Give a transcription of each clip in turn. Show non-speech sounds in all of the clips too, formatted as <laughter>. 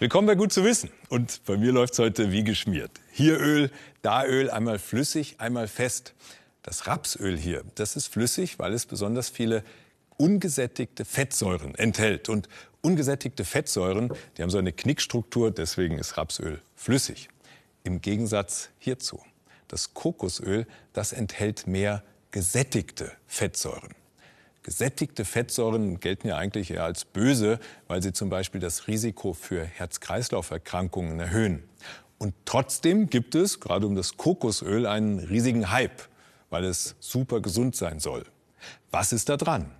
Willkommen bei Gut zu wissen. Und bei mir läuft es heute wie geschmiert. Hier Öl, da Öl, einmal flüssig, einmal fest. Das Rapsöl hier, das ist flüssig, weil es besonders viele ungesättigte Fettsäuren enthält. Und ungesättigte Fettsäuren, die haben so eine Knickstruktur, deswegen ist Rapsöl flüssig. Im Gegensatz hierzu. Das Kokosöl, das enthält mehr gesättigte Fettsäuren. Gesättigte Fettsäuren gelten ja eigentlich eher als böse, weil sie zum Beispiel das Risiko für Herz-Kreislauf-Erkrankungen erhöhen. Und trotzdem gibt es, gerade um das Kokosöl, einen riesigen Hype, weil es super gesund sein soll. Was ist da dran?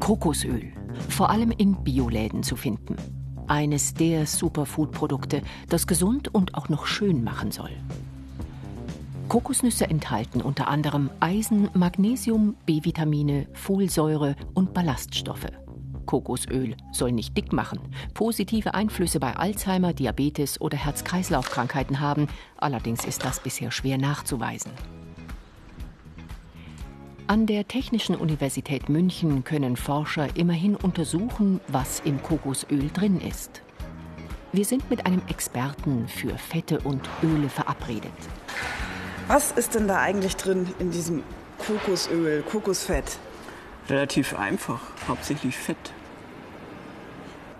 Kokosöl, vor allem in Bioläden zu finden. Eines der Superfood-Produkte, das gesund und auch noch schön machen soll. Kokosnüsse enthalten unter anderem Eisen, Magnesium, B-Vitamine, Folsäure und Ballaststoffe. Kokosöl soll nicht dick machen, positive Einflüsse bei Alzheimer, Diabetes oder Herz-Kreislauf-Krankheiten haben. Allerdings ist das bisher schwer nachzuweisen. An der Technischen Universität München können Forscher immerhin untersuchen, was im Kokosöl drin ist. Wir sind mit einem Experten für Fette und Öle verabredet. Was ist denn da eigentlich drin in diesem Kokosöl, Kokosfett? Relativ einfach, hauptsächlich Fett.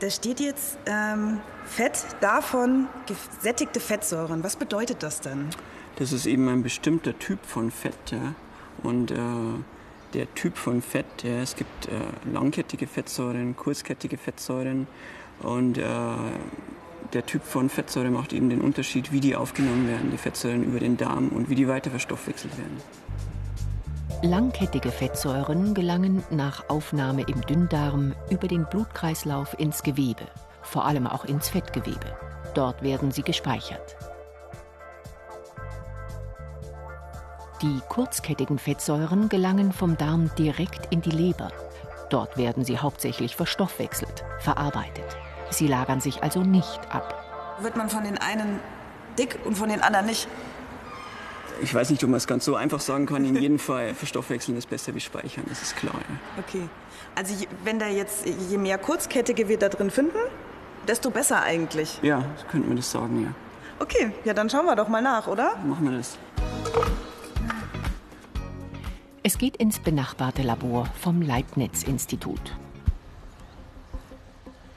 Da steht jetzt ähm, Fett, davon gesättigte Fettsäuren. Was bedeutet das denn? Das ist eben ein bestimmter Typ von Fett. Ja? Und äh, der Typ von Fett, ja, es gibt äh, langkettige Fettsäuren, kurzkettige Fettsäuren. Und äh, der Typ von Fettsäure macht eben den Unterschied, wie die aufgenommen werden, die Fettsäuren über den Darm und wie die weiter verstoffwechselt werden. Langkettige Fettsäuren gelangen nach Aufnahme im Dünndarm über den Blutkreislauf ins Gewebe, vor allem auch ins Fettgewebe. Dort werden sie gespeichert. Die kurzkettigen Fettsäuren gelangen vom Darm direkt in die Leber. Dort werden sie hauptsächlich verstoffwechselt, verarbeitet. Sie lagern sich also nicht ab. Wird man von den einen dick und von den anderen nicht? Ich weiß nicht, ob man es ganz so einfach sagen kann. In jedem Fall, <laughs> verstoffwechseln ist besser wie speichern, das ist klar. Ja. Okay. Also wenn da jetzt, je mehr Kurzkettige wir da drin finden, desto besser eigentlich. Ja, so könnte man das sagen, ja. Okay, ja, dann schauen wir doch mal nach, oder? Machen wir das. Es geht ins benachbarte Labor vom Leibniz-Institut.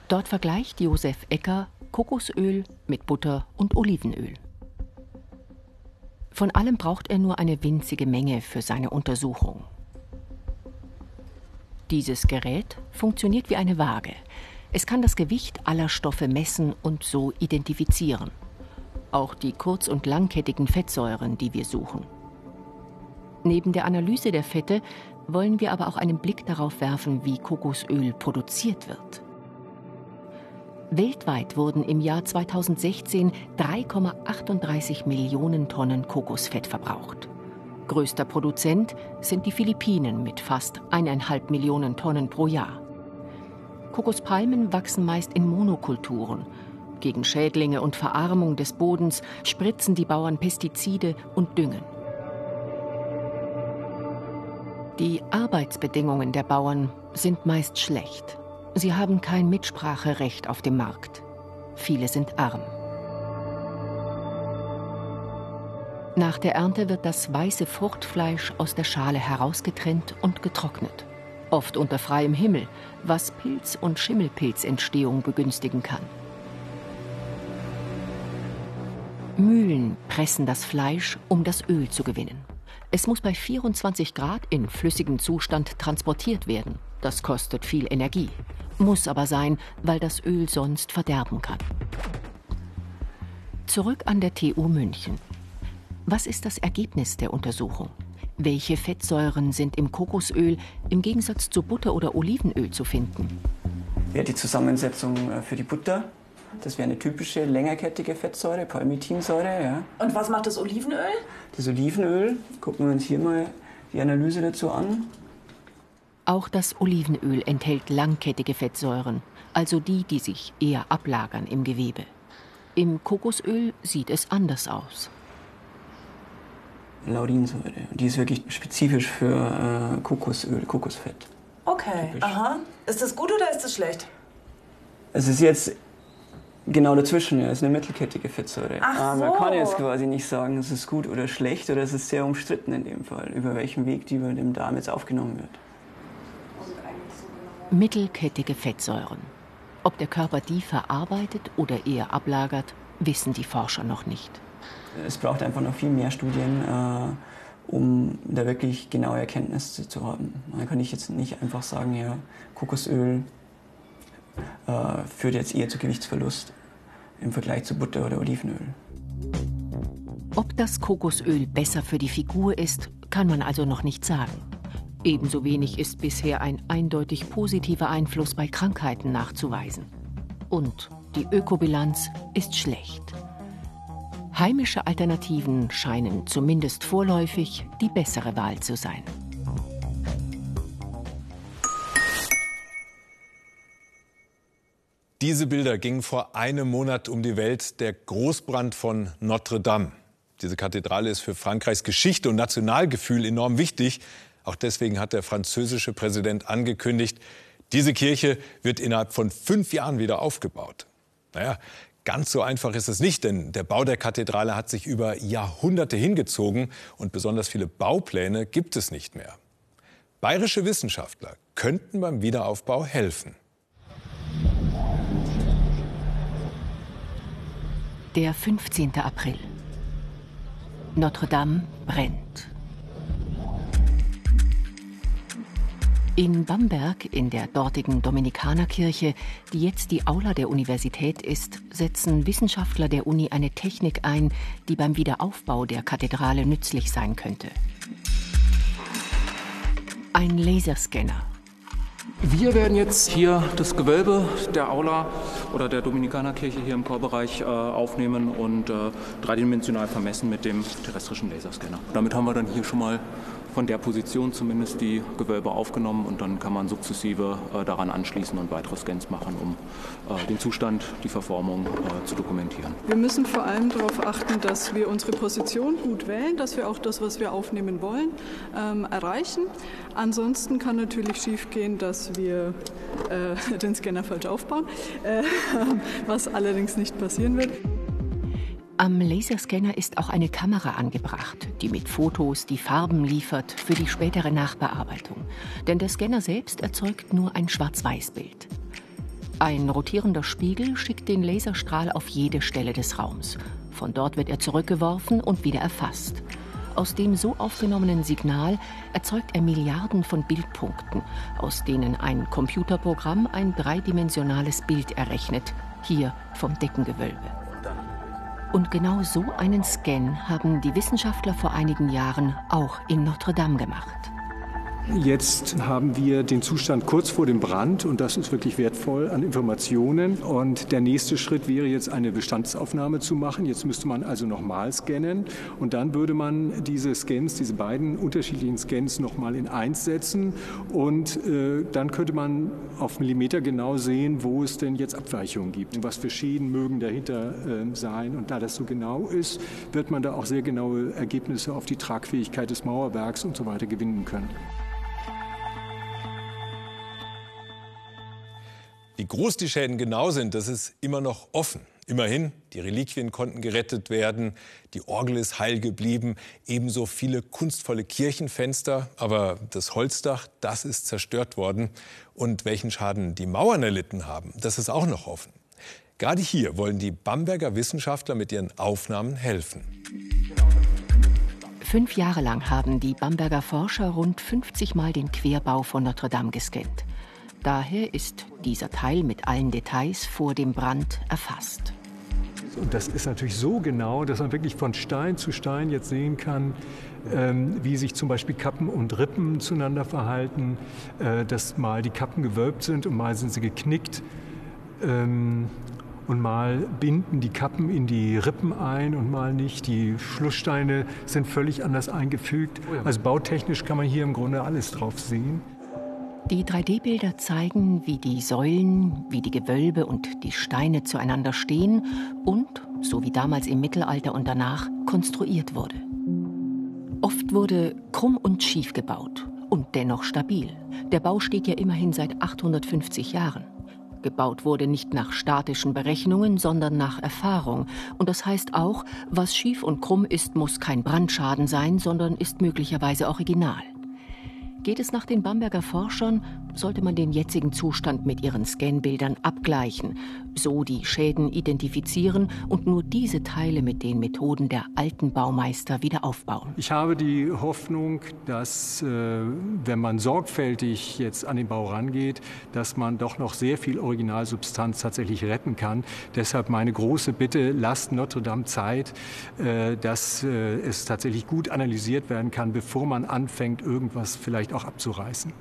Dort vergleicht Josef Ecker Kokosöl mit Butter und Olivenöl. Von allem braucht er nur eine winzige Menge für seine Untersuchung. Dieses Gerät funktioniert wie eine Waage. Es kann das Gewicht aller Stoffe messen und so identifizieren. Auch die kurz- und langkettigen Fettsäuren, die wir suchen. Neben der Analyse der Fette wollen wir aber auch einen Blick darauf werfen, wie Kokosöl produziert wird. Weltweit wurden im Jahr 2016 3,38 Millionen Tonnen Kokosfett verbraucht. Größter Produzent sind die Philippinen mit fast eineinhalb Millionen Tonnen pro Jahr. Kokospalmen wachsen meist in Monokulturen. Gegen Schädlinge und Verarmung des Bodens spritzen die Bauern Pestizide und düngen. Die Arbeitsbedingungen der Bauern sind meist schlecht. Sie haben kein Mitspracherecht auf dem Markt. Viele sind arm. Nach der Ernte wird das weiße Fruchtfleisch aus der Schale herausgetrennt und getrocknet. Oft unter freiem Himmel, was Pilz- und Schimmelpilzentstehung begünstigen kann. Mühlen pressen das Fleisch, um das Öl zu gewinnen. Es muss bei 24 Grad in flüssigem Zustand transportiert werden. Das kostet viel Energie muss aber sein, weil das Öl sonst verderben kann. Zurück an der TU München. Was ist das Ergebnis der Untersuchung? Welche Fettsäuren sind im Kokosöl im Gegensatz zu Butter oder Olivenöl zu finden? Wäre die Zusammensetzung äh, für die Butter. Das wäre eine typische längerkettige Fettsäure, Palmitinsäure. Ja. Und was macht das Olivenöl? Das Olivenöl, gucken wir uns hier mal die Analyse dazu an. Auch das Olivenöl enthält langkettige Fettsäuren, also die, die sich eher ablagern im Gewebe. Im Kokosöl sieht es anders aus. Laurinsäure. Die ist wirklich spezifisch für äh, Kokosöl, Kokosfett. Okay, Typisch. aha. Ist das gut oder ist das schlecht? Es ist jetzt Genau dazwischen, ja, ist eine mittelkettige Fettsäure. Ach Aber so. man kann jetzt quasi nicht sagen, es ist gut oder schlecht oder es ist sehr umstritten in dem Fall, über welchen Weg die über dem Darm jetzt aufgenommen wird. Mittelkettige Fettsäuren. Ob der Körper die verarbeitet oder eher ablagert, wissen die Forscher noch nicht. Es braucht einfach noch viel mehr Studien, äh, um da wirklich genaue Erkenntnisse zu haben. Man kann ich jetzt nicht einfach sagen, ja, Kokosöl äh, führt jetzt eher zu Gewichtsverlust im Vergleich zu Butter oder Olivenöl. Ob das Kokosöl besser für die Figur ist, kann man also noch nicht sagen. Ebenso wenig ist bisher ein eindeutig positiver Einfluss bei Krankheiten nachzuweisen. Und die Ökobilanz ist schlecht. Heimische Alternativen scheinen zumindest vorläufig die bessere Wahl zu sein. Diese Bilder gingen vor einem Monat um die Welt, der Großbrand von Notre Dame. Diese Kathedrale ist für Frankreichs Geschichte und Nationalgefühl enorm wichtig. Auch deswegen hat der französische Präsident angekündigt, diese Kirche wird innerhalb von fünf Jahren wieder aufgebaut. Naja, ganz so einfach ist es nicht, denn der Bau der Kathedrale hat sich über Jahrhunderte hingezogen und besonders viele Baupläne gibt es nicht mehr. Bayerische Wissenschaftler könnten beim Wiederaufbau helfen. Der 15. April. Notre Dame brennt. In Bamberg, in der dortigen Dominikanerkirche, die jetzt die Aula der Universität ist, setzen Wissenschaftler der Uni eine Technik ein, die beim Wiederaufbau der Kathedrale nützlich sein könnte. Ein Laserscanner. Wir werden jetzt hier das Gewölbe der Aula oder der Dominikanerkirche hier im Chorbereich äh, aufnehmen und äh, dreidimensional vermessen mit dem terrestrischen Laserscanner. Damit haben wir dann hier schon mal von der Position zumindest die Gewölbe aufgenommen und dann kann man sukzessive äh, daran anschließen und weitere Scans machen, um äh, den Zustand, die Verformung äh, zu dokumentieren. Wir müssen vor allem darauf achten, dass wir unsere Position gut wählen, dass wir auch das, was wir aufnehmen wollen, ähm, erreichen. Ansonsten kann natürlich schiefgehen, dass wir <laughs> den Scanner falsch aufbauen, <laughs> was allerdings nicht passieren wird. Am Laserscanner ist auch eine Kamera angebracht, die mit Fotos die Farben liefert für die spätere Nachbearbeitung. Denn der Scanner selbst erzeugt nur ein Schwarz-Weiß-Bild. Ein rotierender Spiegel schickt den Laserstrahl auf jede Stelle des Raums. Von dort wird er zurückgeworfen und wieder erfasst. Aus dem so aufgenommenen Signal erzeugt er Milliarden von Bildpunkten, aus denen ein Computerprogramm ein dreidimensionales Bild errechnet, hier vom Deckengewölbe. Und genau so einen Scan haben die Wissenschaftler vor einigen Jahren auch in Notre Dame gemacht. Jetzt haben wir den Zustand kurz vor dem Brand und das ist wirklich wertvoll an Informationen. Und der nächste Schritt wäre jetzt eine Bestandsaufnahme zu machen. Jetzt müsste man also nochmal scannen und dann würde man diese Scans, diese beiden unterschiedlichen Scans nochmal in eins setzen und äh, dann könnte man auf Millimeter genau sehen, wo es denn jetzt Abweichungen gibt. Was für Schäden mögen dahinter äh, sein. Und da das so genau ist, wird man da auch sehr genaue Ergebnisse auf die Tragfähigkeit des Mauerwerks und so weiter gewinnen können. Wie groß die Schäden genau sind, das ist immer noch offen. Immerhin, die Reliquien konnten gerettet werden, die Orgel ist heil geblieben, ebenso viele kunstvolle Kirchenfenster, aber das Holzdach, das ist zerstört worden. Und welchen Schaden die Mauern erlitten haben, das ist auch noch offen. Gerade hier wollen die Bamberger Wissenschaftler mit ihren Aufnahmen helfen. Fünf Jahre lang haben die Bamberger Forscher rund 50 Mal den Querbau von Notre Dame gescannt. Daher ist dieser Teil mit allen Details vor dem Brand erfasst. Und das ist natürlich so genau, dass man wirklich von Stein zu Stein jetzt sehen kann, ähm, wie sich zum Beispiel Kappen und Rippen zueinander verhalten, äh, dass mal die Kappen gewölbt sind und mal sind sie geknickt. Ähm, und mal binden die Kappen in die Rippen ein und mal nicht. Die Schlusssteine sind völlig anders eingefügt. Also bautechnisch kann man hier im Grunde alles drauf sehen. Die 3D-Bilder zeigen, wie die Säulen, wie die Gewölbe und die Steine zueinander stehen und, so wie damals im Mittelalter und danach, konstruiert wurde. Oft wurde krumm und schief gebaut und dennoch stabil. Der Bau steht ja immerhin seit 850 Jahren. Gebaut wurde nicht nach statischen Berechnungen, sondern nach Erfahrung. Und das heißt auch, was schief und krumm ist, muss kein Brandschaden sein, sondern ist möglicherweise original. Geht es nach den Bamberger Forschern, sollte man den jetzigen Zustand mit ihren Scanbildern abgleichen, so die Schäden identifizieren und nur diese Teile mit den Methoden der alten Baumeister wieder aufbauen. Ich habe die Hoffnung, dass äh, wenn man sorgfältig jetzt an den Bau rangeht, dass man doch noch sehr viel Originalsubstanz tatsächlich retten kann. Deshalb meine große Bitte, lasst Notre Dame Zeit, äh, dass äh, es tatsächlich gut analysiert werden kann, bevor man anfängt, irgendwas vielleicht auch abzureißen.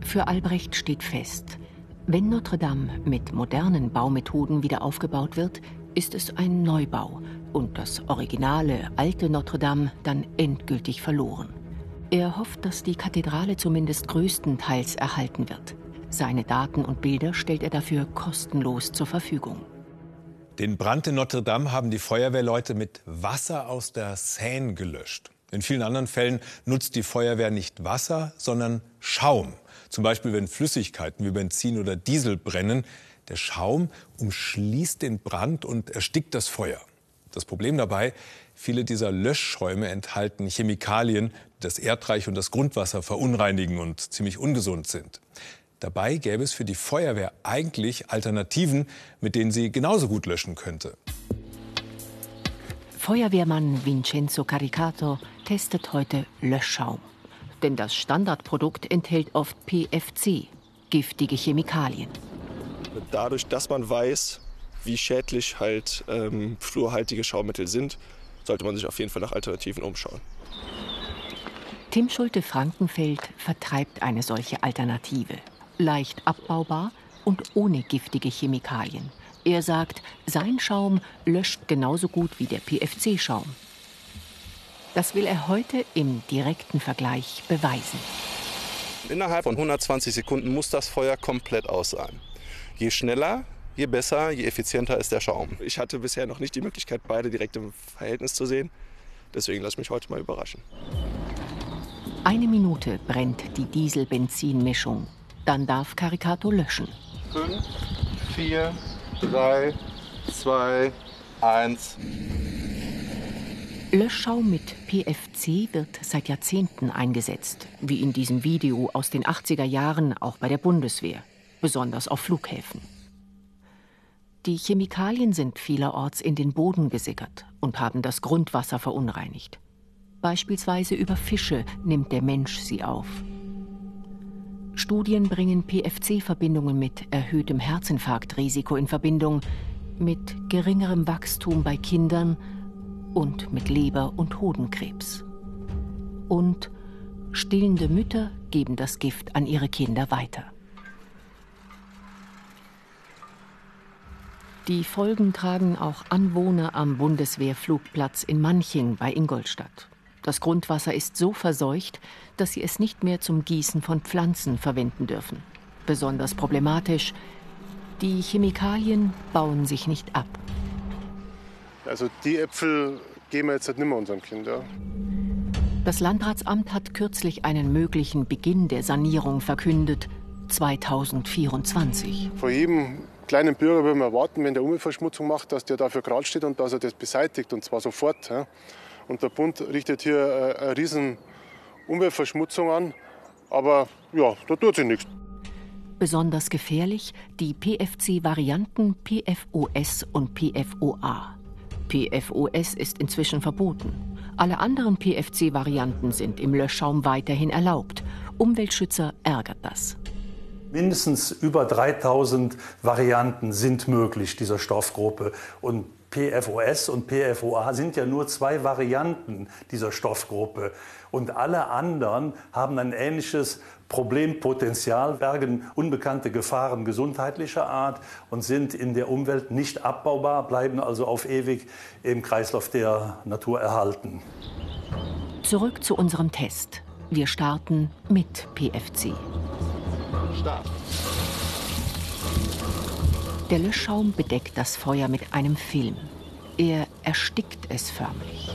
Für Albrecht steht fest, wenn Notre Dame mit modernen Baumethoden wieder aufgebaut wird, ist es ein Neubau und das originale alte Notre Dame dann endgültig verloren. Er hofft, dass die Kathedrale zumindest größtenteils erhalten wird. Seine Daten und Bilder stellt er dafür kostenlos zur Verfügung. Den Brand in Notre Dame haben die Feuerwehrleute mit Wasser aus der Seine gelöscht. In vielen anderen Fällen nutzt die Feuerwehr nicht Wasser, sondern Schaum. Zum Beispiel, wenn Flüssigkeiten wie Benzin oder Diesel brennen. Der Schaum umschließt den Brand und erstickt das Feuer. Das Problem dabei, viele dieser Löschschäume enthalten Chemikalien, die das Erdreich und das Grundwasser verunreinigen und ziemlich ungesund sind. Dabei gäbe es für die Feuerwehr eigentlich Alternativen, mit denen sie genauso gut löschen könnte. Feuerwehrmann Vincenzo Caricato testet heute Löschschaum denn das Standardprodukt enthält oft PFC, giftige Chemikalien. Dadurch, dass man weiß, wie schädlich halt ähm, fluorhaltige Schaumittel sind, sollte man sich auf jeden Fall nach Alternativen umschauen. Tim Schulte-Frankenfeld vertreibt eine solche Alternative. Leicht abbaubar und ohne giftige Chemikalien. Er sagt, sein Schaum löscht genauso gut wie der PFC-Schaum. Das will er heute im direkten Vergleich beweisen. Innerhalb von 120 Sekunden muss das Feuer komplett aus sein. Je schneller, je besser, je effizienter ist der Schaum. Ich hatte bisher noch nicht die Möglichkeit, beide direkt im Verhältnis zu sehen. Deswegen lasse ich mich heute mal überraschen. Eine Minute brennt die Diesel-Benzin-Mischung. Dann darf Caricato löschen. Fünf, vier, drei, zwei, eins. Löschschaum mit PFC wird seit Jahrzehnten eingesetzt, wie in diesem Video aus den 80er Jahren auch bei der Bundeswehr, besonders auf Flughäfen. Die Chemikalien sind vielerorts in den Boden gesickert und haben das Grundwasser verunreinigt. Beispielsweise über Fische nimmt der Mensch sie auf. Studien bringen PFC-Verbindungen mit erhöhtem Herzinfarktrisiko in Verbindung, mit geringerem Wachstum bei Kindern und mit Leber- und Hodenkrebs. Und stillende Mütter geben das Gift an ihre Kinder weiter. Die Folgen tragen auch Anwohner am Bundeswehrflugplatz in Manching bei Ingolstadt. Das Grundwasser ist so verseucht, dass sie es nicht mehr zum Gießen von Pflanzen verwenden dürfen. Besonders problematisch, die Chemikalien bauen sich nicht ab. Also die Äpfel geben wir jetzt halt nicht mehr unseren Kindern. Das Landratsamt hat kürzlich einen möglichen Beginn der Sanierung verkündet. 2024. Von jedem kleinen Bürger würden wir erwarten, wenn der Umweltverschmutzung macht, dass der dafür gerade steht und dass er das beseitigt und zwar sofort. Und der Bund richtet hier äh, eine riesen Umweltverschmutzung an, aber ja, da tut sich nichts. Besonders gefährlich die PFC-Varianten PFOS und PFOA. PFOS ist inzwischen verboten. Alle anderen PFC-Varianten sind im Löschschaum weiterhin erlaubt. Umweltschützer ärgert das. Mindestens über 3000 Varianten sind möglich dieser Stoffgruppe. Und PFOS und PFOA sind ja nur zwei Varianten dieser Stoffgruppe. Und alle anderen haben ein ähnliches Problempotenzial, bergen unbekannte Gefahren gesundheitlicher Art und sind in der Umwelt nicht abbaubar, bleiben also auf ewig im Kreislauf der Natur erhalten. Zurück zu unserem Test. Wir starten mit PFC. Start. Der Löschschaum bedeckt das Feuer mit einem Film. Er erstickt es förmlich.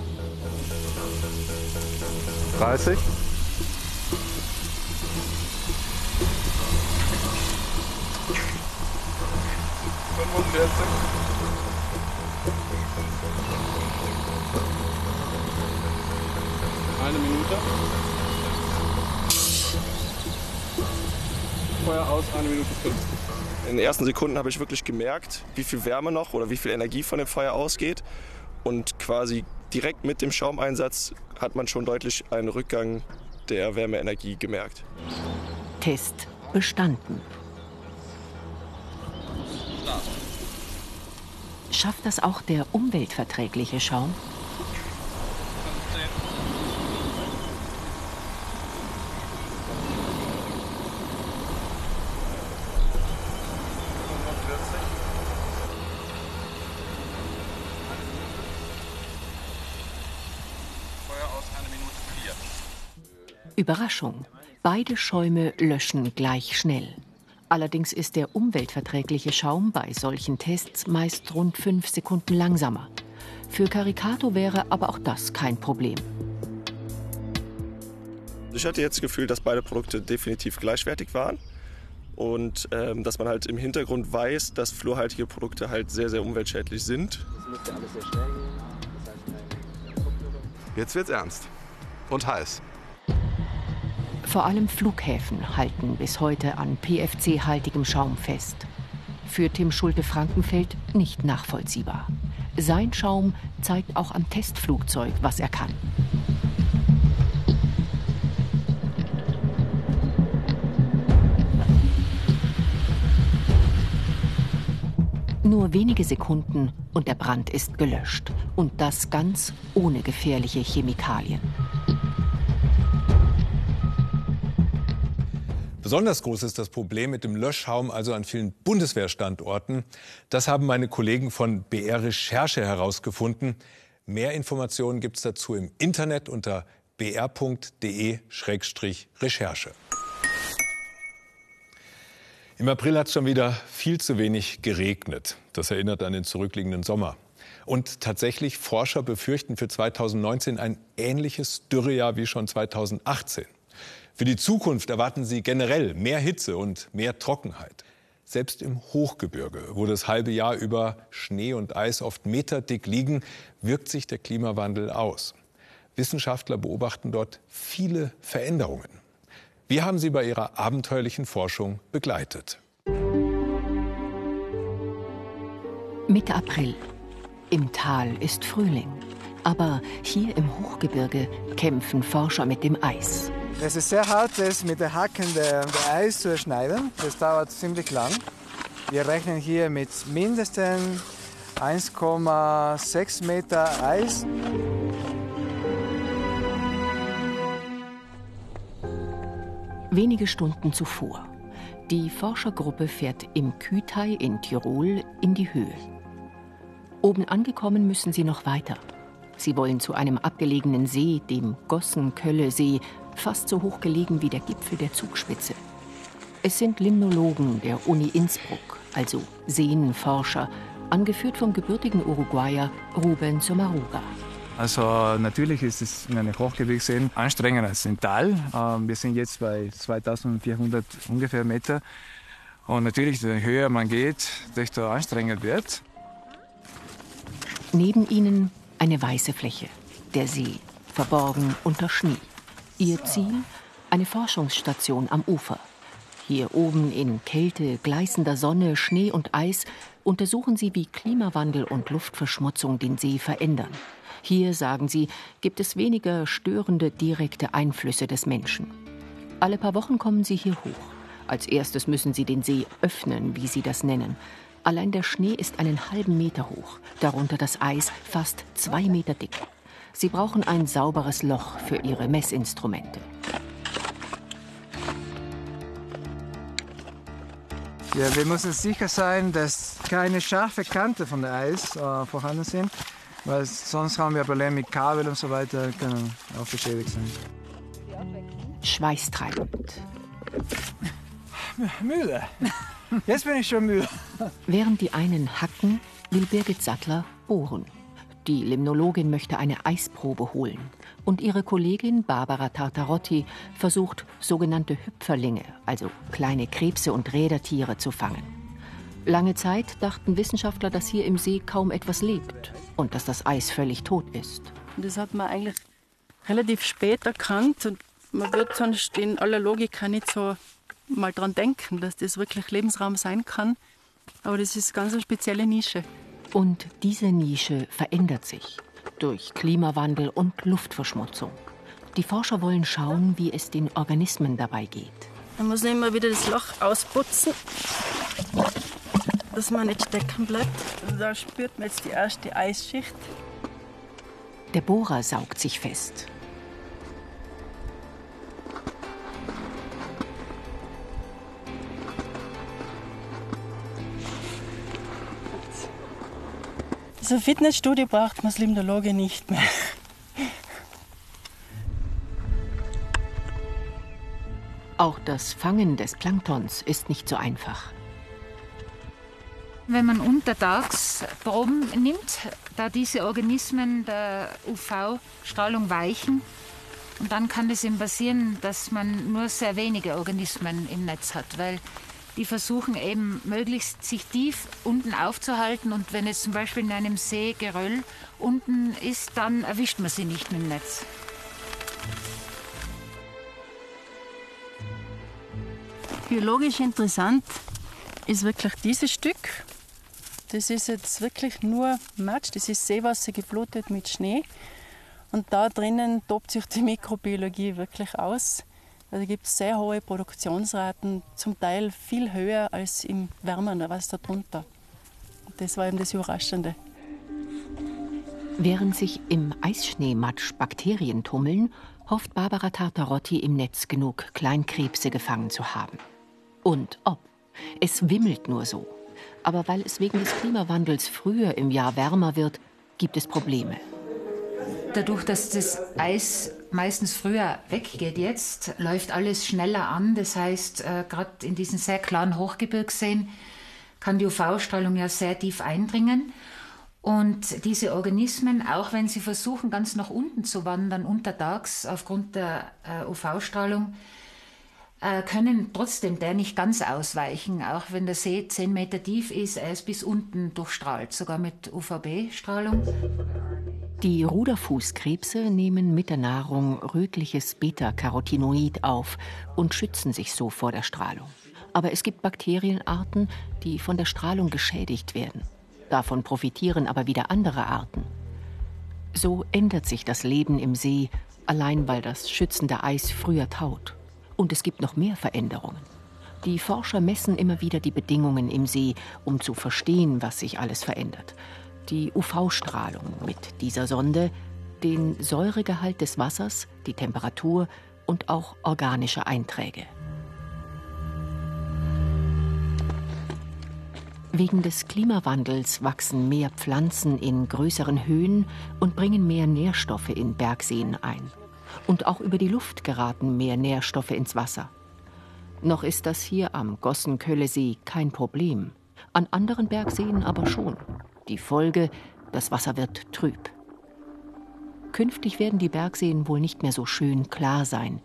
30. Eine Minute. Feuer aus, eine Minute fünf. In den ersten Sekunden habe ich wirklich gemerkt, wie viel Wärme noch oder wie viel Energie von dem Feuer ausgeht. Und quasi direkt mit dem Schaumeinsatz hat man schon deutlich einen Rückgang der Wärmeenergie gemerkt. Test bestanden. Schafft das auch der umweltverträgliche Schaum? Überraschung. Beide Schäume löschen gleich schnell. Allerdings ist der umweltverträgliche Schaum bei solchen Tests meist rund fünf Sekunden langsamer. Für Caricato wäre aber auch das kein Problem. Ich hatte jetzt das Gefühl, dass beide Produkte definitiv gleichwertig waren und ähm, dass man halt im Hintergrund weiß, dass fluorhaltige Produkte halt sehr, sehr umweltschädlich sind. Jetzt wird's ernst und heiß. Vor allem Flughäfen halten bis heute an PFC-haltigem Schaum fest. Für Tim Schulte-Frankenfeld nicht nachvollziehbar. Sein Schaum zeigt auch am Testflugzeug, was er kann. Nur wenige Sekunden und der Brand ist gelöscht. Und das ganz ohne gefährliche Chemikalien. Besonders groß ist das Problem mit dem Löschschaum also an vielen Bundeswehrstandorten. Das haben meine Kollegen von BR Recherche herausgefunden. Mehr Informationen gibt es dazu im Internet unter br.de-recherche. Im April hat es schon wieder viel zu wenig geregnet. Das erinnert an den zurückliegenden Sommer. Und tatsächlich, Forscher befürchten für 2019 ein ähnliches Dürrejahr wie schon 2018. Für die Zukunft erwarten sie generell mehr Hitze und mehr Trockenheit. Selbst im Hochgebirge, wo das halbe Jahr über Schnee und Eis oft meterdick liegen, wirkt sich der Klimawandel aus. Wissenschaftler beobachten dort viele Veränderungen. Wir haben sie bei ihrer abenteuerlichen Forschung begleitet. Mitte April. Im Tal ist Frühling. Aber hier im Hochgebirge kämpfen Forscher mit dem Eis. Es ist sehr hart, das mit den Hacken der, der Eis zu schneiden. Das dauert ziemlich lang. Wir rechnen hier mit mindestens 1,6 Meter Eis. Wenige Stunden zuvor. Die Forschergruppe fährt im Kütai in Tirol in die Höhe. Oben angekommen müssen sie noch weiter. Sie wollen zu einem abgelegenen See, dem Gossenkölle-See, fast so hoch gelegen wie der Gipfel der Zugspitze. Es sind Limnologen der Uni Innsbruck, also Seenforscher, angeführt vom gebürtigen Uruguayer Ruben Somaruga. Also natürlich ist es in einer Hochgebirgsseen anstrengender als im Tal. Ähm, wir sind jetzt bei 2400 ungefähr Meter. Und natürlich, je höher man geht, desto anstrengender wird. Neben ihnen eine weiße Fläche, der See, verborgen unter Schnee. Ihr Ziel? Eine Forschungsstation am Ufer. Hier oben in Kälte, gleißender Sonne, Schnee und Eis untersuchen sie, wie Klimawandel und Luftverschmutzung den See verändern. Hier, sagen sie, gibt es weniger störende direkte Einflüsse des Menschen. Alle paar Wochen kommen sie hier hoch. Als erstes müssen sie den See öffnen, wie sie das nennen. Allein der Schnee ist einen halben Meter hoch, darunter das Eis fast zwei Meter dick. Sie brauchen ein sauberes Loch für ihre Messinstrumente. Ja, wir müssen sicher sein, dass keine scharfe Kante von der Eis äh, vorhanden sind, weil sonst haben wir Probleme mit Kabel und so weiter, können auch beschädigt sein. Schweißtreibend. Müde. Jetzt bin ich schon müde. Während die einen hacken, will Birgit Sattler bohren. Die Limnologin möchte eine Eisprobe holen. Und ihre Kollegin Barbara Tartarotti versucht, sogenannte Hüpferlinge, also kleine Krebse und Rädertiere, zu fangen. Lange Zeit dachten Wissenschaftler, dass hier im See kaum etwas lebt und dass das Eis völlig tot ist. Das hat man eigentlich relativ spät erkannt und man wird sonst in aller Logik nicht so mal dran denken, dass das wirklich Lebensraum sein kann. Aber das ist ganz eine spezielle Nische. Und diese Nische verändert sich durch Klimawandel und Luftverschmutzung. Die Forscher wollen schauen, wie es den Organismen dabei geht. Man muss immer wieder das Loch ausputzen, dass man nicht stecken bleibt. Da spürt man jetzt die erste Eisschicht. Der Bohrer saugt sich fest. So ein Fitnessstudio braucht Limnologe nicht mehr. Auch das Fangen des Planktons ist nicht so einfach. Wenn man untertags Proben nimmt, da diese Organismen der UV-Strahlung weichen, und dann kann es eben passieren, dass man nur sehr wenige Organismen im Netz hat, weil die versuchen eben möglichst sich tief unten aufzuhalten und wenn es zum Beispiel in einem See Geröll unten ist, dann erwischt man sie nicht mit dem Netz. Biologisch interessant ist wirklich dieses Stück. Das ist jetzt wirklich nur Matsch, das ist Seewasser geflutet mit Schnee. Und da drinnen tobt sich die Mikrobiologie wirklich aus. Also gibt es sehr hohe Produktionsraten, zum Teil viel höher als im wärmeren Wasser drunter. Das war eben das Überraschende. Während sich im Eisschneematsch Bakterien tummeln, hofft Barbara Tartarotti im Netz genug Kleinkrebse gefangen zu haben. Und ob. Es wimmelt nur so. Aber weil es wegen des Klimawandels früher im Jahr wärmer wird, gibt es Probleme. Dadurch, dass das Eis meistens früher weggeht jetzt, läuft alles schneller an. Das heißt, äh, gerade in diesen sehr klaren Hochgebirgsseen kann die UV-Strahlung ja sehr tief eindringen. Und diese Organismen, auch wenn sie versuchen, ganz nach unten zu wandern, untertags aufgrund der äh, UV-Strahlung, äh, können trotzdem der nicht ganz ausweichen. Auch wenn der See 10 Meter tief ist, er ist bis unten durchstrahlt, sogar mit UVB-Strahlung. Die Ruderfußkrebse nehmen mit der Nahrung rötliches Beta-Carotinoid auf und schützen sich so vor der Strahlung. Aber es gibt Bakterienarten, die von der Strahlung geschädigt werden. Davon profitieren aber wieder andere Arten. So ändert sich das Leben im See, allein weil das schützende Eis früher taut. Und es gibt noch mehr Veränderungen. Die Forscher messen immer wieder die Bedingungen im See, um zu verstehen, was sich alles verändert die UV-Strahlung mit dieser Sonde, den Säuregehalt des Wassers, die Temperatur und auch organische Einträge. Wegen des Klimawandels wachsen mehr Pflanzen in größeren Höhen und bringen mehr Nährstoffe in Bergseen ein. Und auch über die Luft geraten mehr Nährstoffe ins Wasser. Noch ist das hier am Gossenköllesee kein Problem, an anderen Bergseen aber schon. Die Folge, das Wasser wird trüb. Künftig werden die Bergseen wohl nicht mehr so schön klar sein.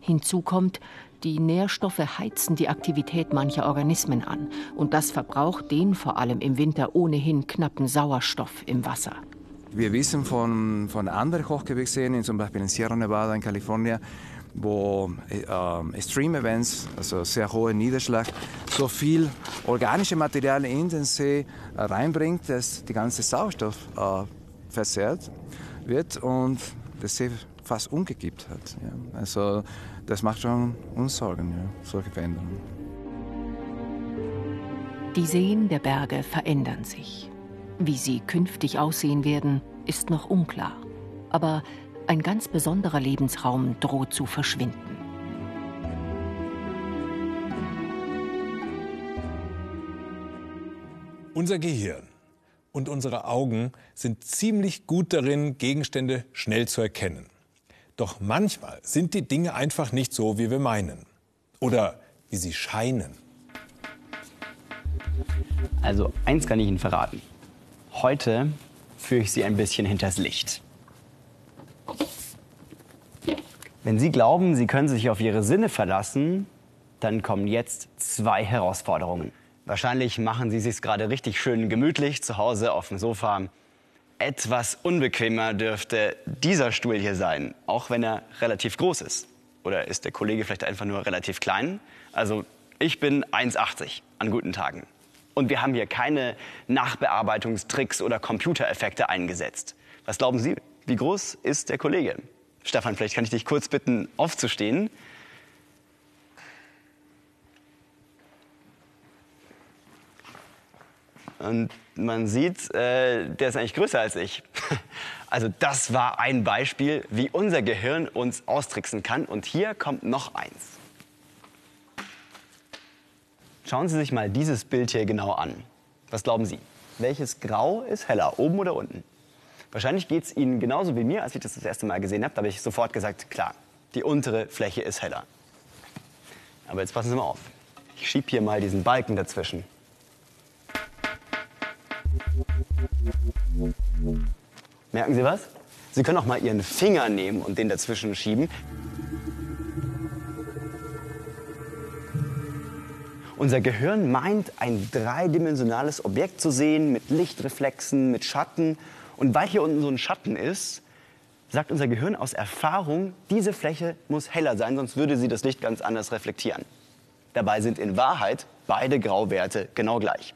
Hinzu kommt, die Nährstoffe heizen die Aktivität mancher Organismen an und das verbraucht den vor allem im Winter ohnehin knappen Sauerstoff im Wasser. Wir wissen von, von anderen Hochgebirgsseen, zum Beispiel in Sierra Nevada in Kalifornien, wo äh, Extreme Events, also sehr hoher Niederschlag, so viel organische Materialien in den See äh, reinbringt, dass die ganze Sauerstoff äh, verzerrt wird und der See fast umgekippt hat. Ja. Also das macht schon uns Sorgen, ja, solche Veränderungen. Die Seen der Berge verändern sich. Wie sie künftig aussehen werden, ist noch unklar. Aber ein ganz besonderer Lebensraum droht zu verschwinden. Unser Gehirn und unsere Augen sind ziemlich gut darin, Gegenstände schnell zu erkennen. Doch manchmal sind die Dinge einfach nicht so, wie wir meinen. Oder wie sie scheinen. Also eins kann ich Ihnen verraten. Heute führe ich Sie ein bisschen hinters Licht. Wenn Sie glauben, Sie können sich auf Ihre Sinne verlassen, dann kommen jetzt zwei Herausforderungen. Wahrscheinlich machen Sie sich gerade richtig schön gemütlich zu Hause auf dem Sofa. Etwas unbequemer dürfte dieser Stuhl hier sein, auch wenn er relativ groß ist. Oder ist der Kollege vielleicht einfach nur relativ klein? Also ich bin 1,80 an guten Tagen. Und wir haben hier keine Nachbearbeitungstricks oder Computereffekte eingesetzt. Was glauben Sie, wie groß ist der Kollege? Stefan, vielleicht kann ich dich kurz bitten, aufzustehen. Und man sieht, äh, der ist eigentlich größer als ich. <laughs> Also das war ein Beispiel, wie unser Gehirn uns austricksen kann. Und hier kommt noch eins. Schauen Sie sich mal dieses Bild hier genau an. Was glauben Sie? Welches Grau ist heller, oben oder unten? Wahrscheinlich geht es Ihnen genauso wie mir, als ich das das erste Mal gesehen habe. Da habe ich sofort gesagt, klar, die untere Fläche ist heller. Aber jetzt passen Sie mal auf. Ich schiebe hier mal diesen Balken dazwischen. Merken Sie was? Sie können auch mal Ihren Finger nehmen und den dazwischen schieben. Unser Gehirn meint, ein dreidimensionales Objekt zu sehen mit Lichtreflexen, mit Schatten. Und weil hier unten so ein Schatten ist, sagt unser Gehirn aus Erfahrung, diese Fläche muss heller sein, sonst würde sie das Licht ganz anders reflektieren. Dabei sind in Wahrheit beide Grauwerte genau gleich.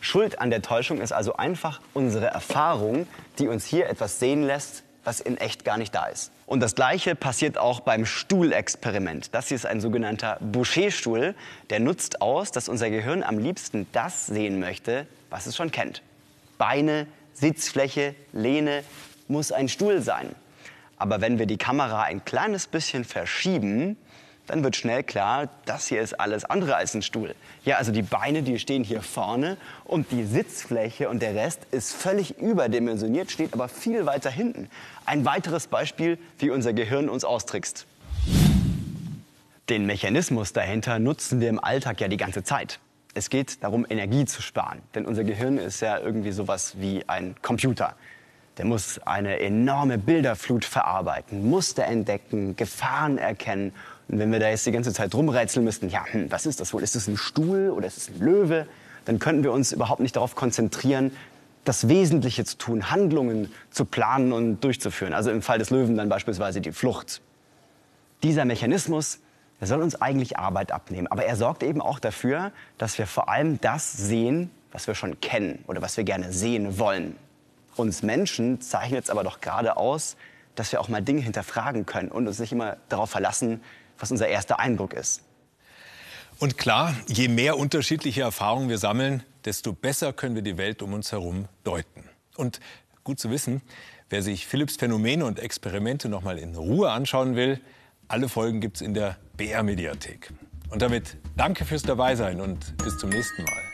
Schuld an der Täuschung ist also einfach unsere Erfahrung, die uns hier etwas sehen lässt, was in echt gar nicht da ist. Und das Gleiche passiert auch beim Stuhlexperiment. Das hier ist ein sogenannter Boucher-Stuhl. Der nutzt aus, dass unser Gehirn am liebsten das sehen möchte, was es schon kennt. Beine, Sitzfläche, Lehne muss ein Stuhl sein. Aber wenn wir die Kamera ein kleines bisschen verschieben, dann wird schnell klar, das hier ist alles andere als ein Stuhl. Ja, also die Beine, die stehen hier vorne und die Sitzfläche und der Rest ist völlig überdimensioniert, steht aber viel weiter hinten. Ein weiteres Beispiel, wie unser Gehirn uns austrickst. Den Mechanismus dahinter nutzen wir im Alltag ja die ganze Zeit. Es geht darum, Energie zu sparen. Denn unser Gehirn ist ja irgendwie sowas wie ein Computer. Der muss eine enorme Bilderflut verarbeiten, Muster entdecken, Gefahren erkennen und wenn wir da jetzt die ganze Zeit rumrätseln müssten, ja, hm, was ist das wohl? Ist es ein Stuhl oder ist es ein Löwe? Dann könnten wir uns überhaupt nicht darauf konzentrieren, das Wesentliche zu tun, Handlungen zu planen und durchzuführen. Also im Fall des Löwen dann beispielsweise die Flucht. Dieser Mechanismus, der soll uns eigentlich Arbeit abnehmen. Aber er sorgt eben auch dafür, dass wir vor allem das sehen, was wir schon kennen oder was wir gerne sehen wollen. Uns Menschen zeichnet es aber doch gerade aus, dass wir auch mal Dinge hinterfragen können und uns nicht immer darauf verlassen, was unser erster Eindruck ist. Und klar, je mehr unterschiedliche Erfahrungen wir sammeln, desto besser können wir die Welt um uns herum deuten. Und gut zu wissen, wer sich Philipps Phänomene und Experimente noch mal in Ruhe anschauen will, alle Folgen gibt es in der BR-Mediathek. Und damit danke fürs Dabeisein und bis zum nächsten Mal.